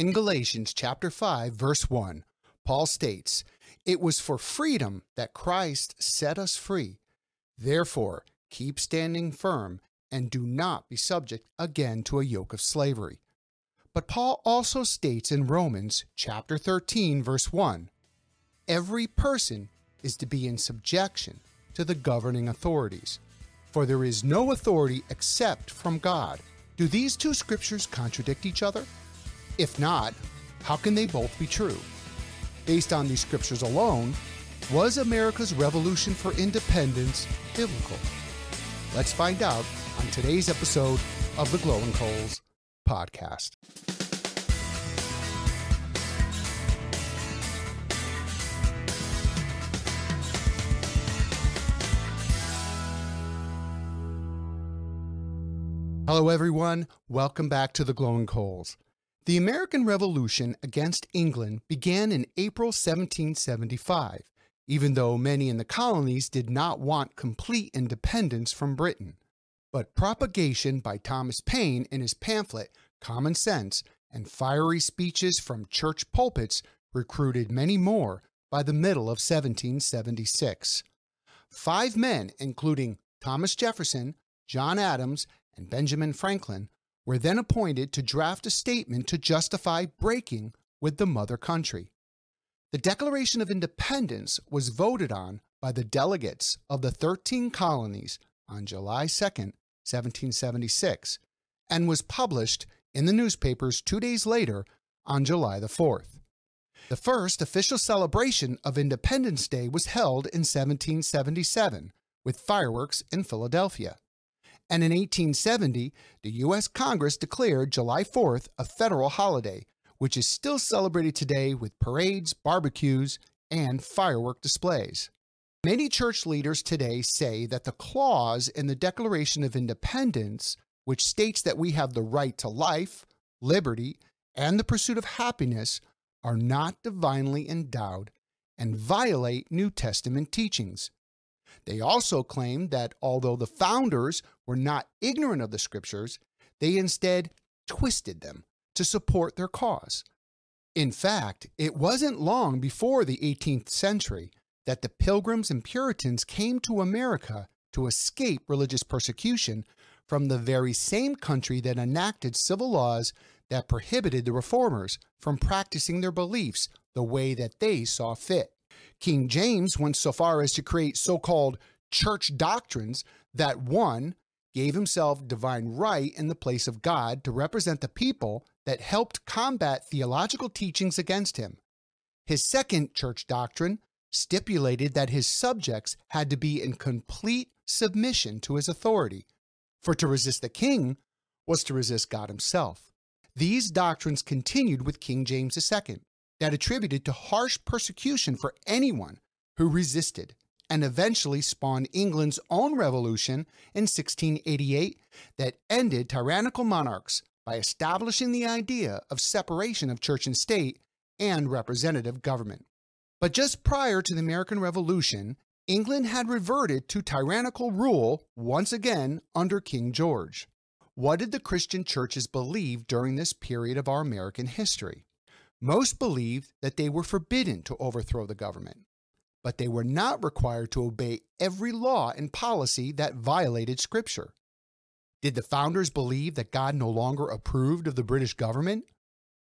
In Galatians chapter 5 verse 1, Paul states, "It was for freedom that Christ set us free. Therefore, keep standing firm and do not be subject again to a yoke of slavery." But Paul also states in Romans chapter 13 verse 1, "Every person is to be in subjection to the governing authorities, for there is no authority except from God." Do these two scriptures contradict each other? If not, how can they both be true? Based on these scriptures alone, was America's revolution for independence biblical? Let's find out on today's episode of the Glowing Coals podcast. Hello, everyone. Welcome back to the Glowing Coals. The American Revolution against England began in April 1775, even though many in the colonies did not want complete independence from Britain. But propagation by Thomas Paine in his pamphlet Common Sense and fiery speeches from church pulpits recruited many more by the middle of 1776. Five men, including Thomas Jefferson, John Adams, and Benjamin Franklin were then appointed to draft a statement to justify breaking with the mother country. The Declaration of Independence was voted on by the delegates of the 13 colonies on July 2, 1776, and was published in the newspapers two days later on July the 4th. The first official celebration of Independence Day was held in 1777 with fireworks in Philadelphia and in 1870, the U.S. Congress declared July 4th a federal holiday, which is still celebrated today with parades, barbecues, and firework displays. Many church leaders today say that the clause in the Declaration of Independence, which states that we have the right to life, liberty, and the pursuit of happiness, are not divinely endowed and violate New Testament teachings. They also claim that although the founders were not ignorant of the scriptures, they instead twisted them to support their cause. In fact, it wasn't long before the 18th century that the Pilgrims and Puritans came to America to escape religious persecution from the very same country that enacted civil laws that prohibited the reformers from practicing their beliefs the way that they saw fit. King James went so far as to create so called church doctrines that one gave himself divine right in the place of God to represent the people that helped combat theological teachings against him. His second church doctrine stipulated that his subjects had to be in complete submission to his authority, for to resist the king was to resist God himself. These doctrines continued with King James II that attributed to harsh persecution for anyone who resisted, and eventually spawned England's own revolution in 1688 that ended tyrannical monarchs by establishing the idea of separation of church and state and representative government. But just prior to the American Revolution, England had reverted to tyrannical rule once again under King George. What did the Christian churches believe during this period of our American history? Most believed that they were forbidden to overthrow the government, but they were not required to obey every law and policy that violated Scripture. Did the founders believe that God no longer approved of the British government?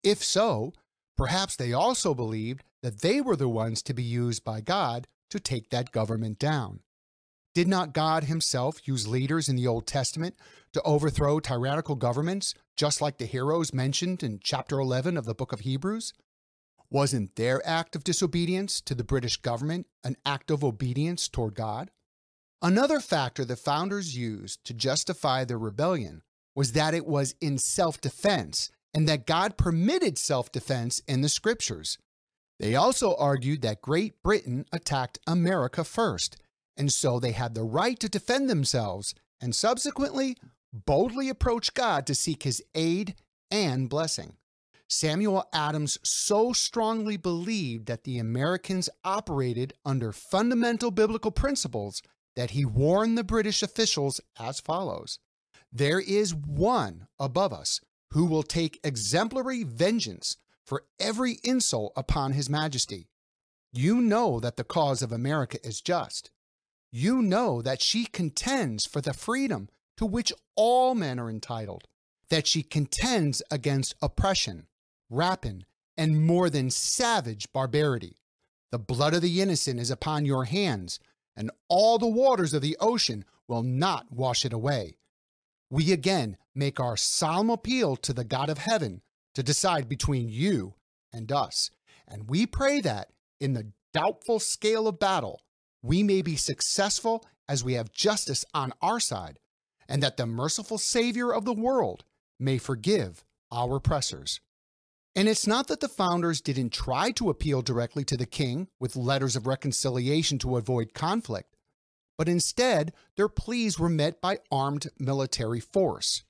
If so, perhaps they also believed that they were the ones to be used by God to take that government down. Did not God Himself use leaders in the Old Testament to overthrow tyrannical governments, just like the heroes mentioned in chapter 11 of the book of Hebrews? Wasn't their act of disobedience to the British government an act of obedience toward God? Another factor the founders used to justify their rebellion was that it was in self defense and that God permitted self defense in the scriptures. They also argued that Great Britain attacked America first and so they had the right to defend themselves and subsequently boldly approach God to seek his aid and blessing. Samuel Adams so strongly believed that the Americans operated under fundamental biblical principles that he warned the British officials as follows There is one above us who will take exemplary vengeance for every insult upon His Majesty. You know that the cause of America is just. You know that she contends for the freedom to which all men are entitled, that she contends against oppression, rapine, and more than savage barbarity. The blood of the innocent is upon your hands, and all the waters of the ocean will not wash it away. We again make our solemn appeal to the God of heaven to decide between you and us, and we pray that in the doubtful scale of battle, we may be successful as we have justice on our side, and that the merciful Savior of the world may forgive our oppressors. And it's not that the founders didn't try to appeal directly to the king with letters of reconciliation to avoid conflict, but instead their pleas were met by armed military force.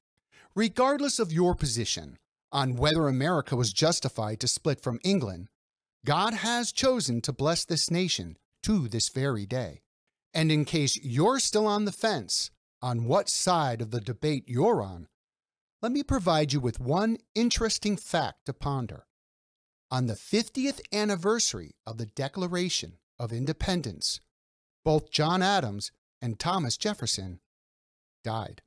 Regardless of your position on whether America was justified to split from England, God has chosen to bless this nation to this very day. And in case you're still on the fence on what side of the debate you're on, let me provide you with one interesting fact to ponder. On the 50th anniversary of the Declaration of Independence, both John Adams and Thomas Jefferson died.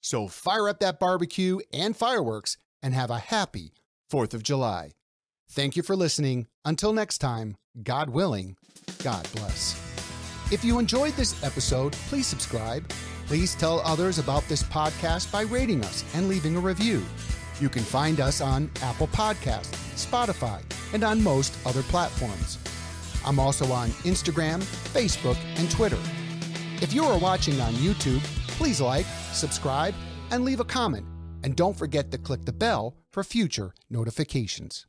So fire up that barbecue and fireworks and have a happy 4th of July. Thank you for listening. Until next time, God willing, God bless. If you enjoyed this episode, please subscribe. Please tell others about this podcast by rating us and leaving a review. You can find us on Apple Podcasts, Spotify, and on most other platforms. I'm also on Instagram, Facebook, and Twitter. If you are watching on YouTube, please like, subscribe, and leave a comment. And don't forget to click the bell for future notifications.